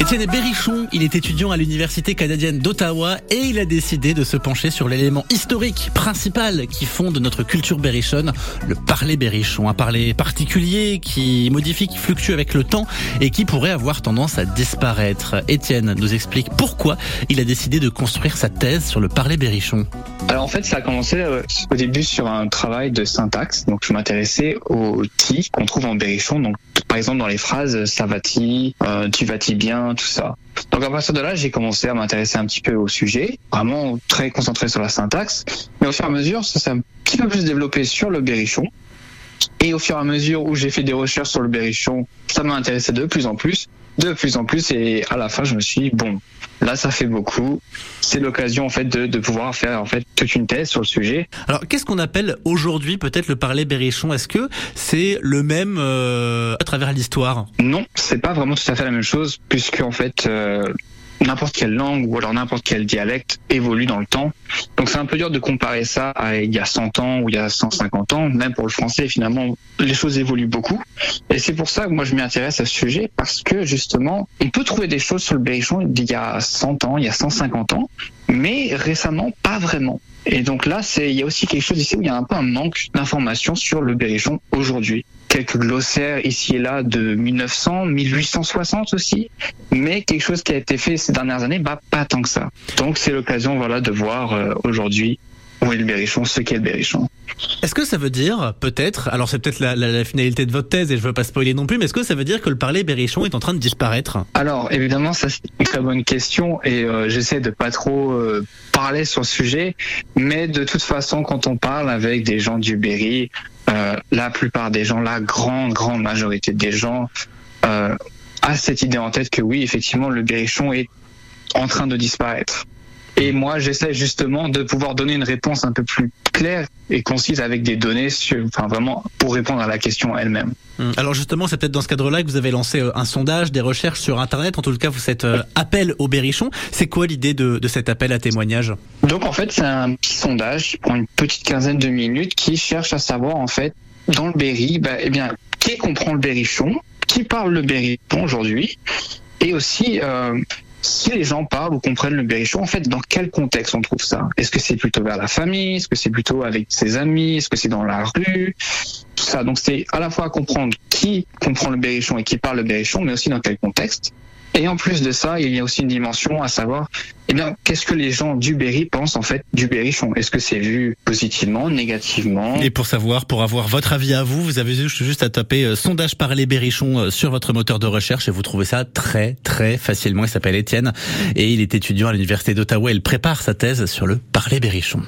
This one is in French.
Étienne Berrichon, il est étudiant à l'université canadienne d'Ottawa et il a décidé de se pencher sur l'élément historique principal qui fonde notre culture berrichonne, le parler berrichon. Un parler particulier qui modifie, qui fluctue avec le temps et qui pourrait avoir tendance à disparaître. Étienne nous explique pourquoi il a décidé de construire sa thèse sur le parler berrichon. Alors en fait, ça a commencé euh, au début sur un travail de syntaxe. Donc je m'intéressais au ti qu'on trouve en berrichon. Par exemple dans les phrases ça va-t-il, euh, tu vas-t-il bien, tout ça. Donc à partir de là, j'ai commencé à m'intéresser un petit peu au sujet, vraiment très concentré sur la syntaxe. Mais au fur et à mesure, ça s'est un petit peu plus développé sur le berrichon. Et au fur et à mesure où j'ai fait des recherches sur le berrichon, ça m'a intéressé de plus en plus, de plus en plus. Et à la fin, je me suis dit, bon, là, ça fait beaucoup. C'est l'occasion, en fait, de, de, pouvoir faire, en fait, toute une thèse sur le sujet. Alors, qu'est-ce qu'on appelle aujourd'hui, peut-être, le parler berrichon? Est-ce que c'est le même euh, à travers l'histoire? Non, c'est pas vraiment tout à fait la même chose, puisque, en fait, euh, n'importe quelle langue ou alors n'importe quel dialecte évolue dans le temps. Donc c'est un peu dur de comparer ça à il y a 100 ans ou il y a 150 ans. Même pour le français, finalement, les choses évoluent beaucoup. Et c'est pour ça que moi je m'y intéresse à ce sujet parce que justement, on peut trouver des choses sur le berrichon d'il y a 100 ans, il y a 150 ans, mais récemment pas vraiment. Et donc là, c'est il y a aussi quelque chose ici où il y a un peu un manque d'informations sur le berrichon aujourd'hui quelques glossaires ici et là de 1900, 1860 aussi, mais quelque chose qui a été fait ces dernières années, bah pas tant que ça. Donc c'est l'occasion voilà de voir euh, aujourd'hui où est le berrichon, ce qu'est le berrichon. Est-ce que ça veut dire, peut-être, alors c'est peut-être la, la, la, finalité de votre thèse et je veux pas spoiler non plus, mais est-ce que ça veut dire que le parler berrichon est en train de disparaître? Alors évidemment, ça c'est une très bonne question et euh, j'essaie de pas trop euh, parler sur le sujet, mais de toute façon, quand on parle avec des gens du Berry, euh, la plupart des gens, la grande, grande majorité des gens euh, a cette idée en tête que oui, effectivement, le berrichon est en train de disparaître. Et moi, j'essaie justement de pouvoir donner une réponse un peu plus claire et concise avec des données, sur, enfin vraiment pour répondre à la question elle-même. Alors justement, c'est peut-être dans ce cadre-là que vous avez lancé euh, un sondage, des recherches sur Internet. En tout cas, vous faites euh, appel au berrichon. C'est quoi l'idée de, de, cet appel à témoignage? Donc en fait, c'est un petit sondage qui prend une petite quinzaine de minutes, qui cherche à savoir en fait dans le Berry, bah, eh bien, qui comprend le berrichon, qui parle le berrichon aujourd'hui, et aussi euh, si les gens parlent ou comprennent le berrichon, en fait, dans quel contexte on trouve ça? Est-ce que c'est plutôt vers la famille? Est-ce que c'est plutôt avec ses amis? Est-ce que c'est dans la rue? Tout ça. Donc, c'est à la fois comprendre qui comprend le berrichon et qui parle le berrichon, mais aussi dans quel contexte. Et en plus de ça, il y a aussi une dimension à savoir, eh bien, qu'est-ce que les gens du Berry pensent en fait du berrichon Est-ce que c'est vu positivement, négativement? Et pour savoir, pour avoir votre avis à vous, vous avez juste à taper euh, sondage par les berrichons euh, sur votre moteur de recherche et vous trouvez ça très très facilement. Il s'appelle Étienne et il est étudiant à l'université d'Ottawa. Il prépare sa thèse sur le parler berrichon.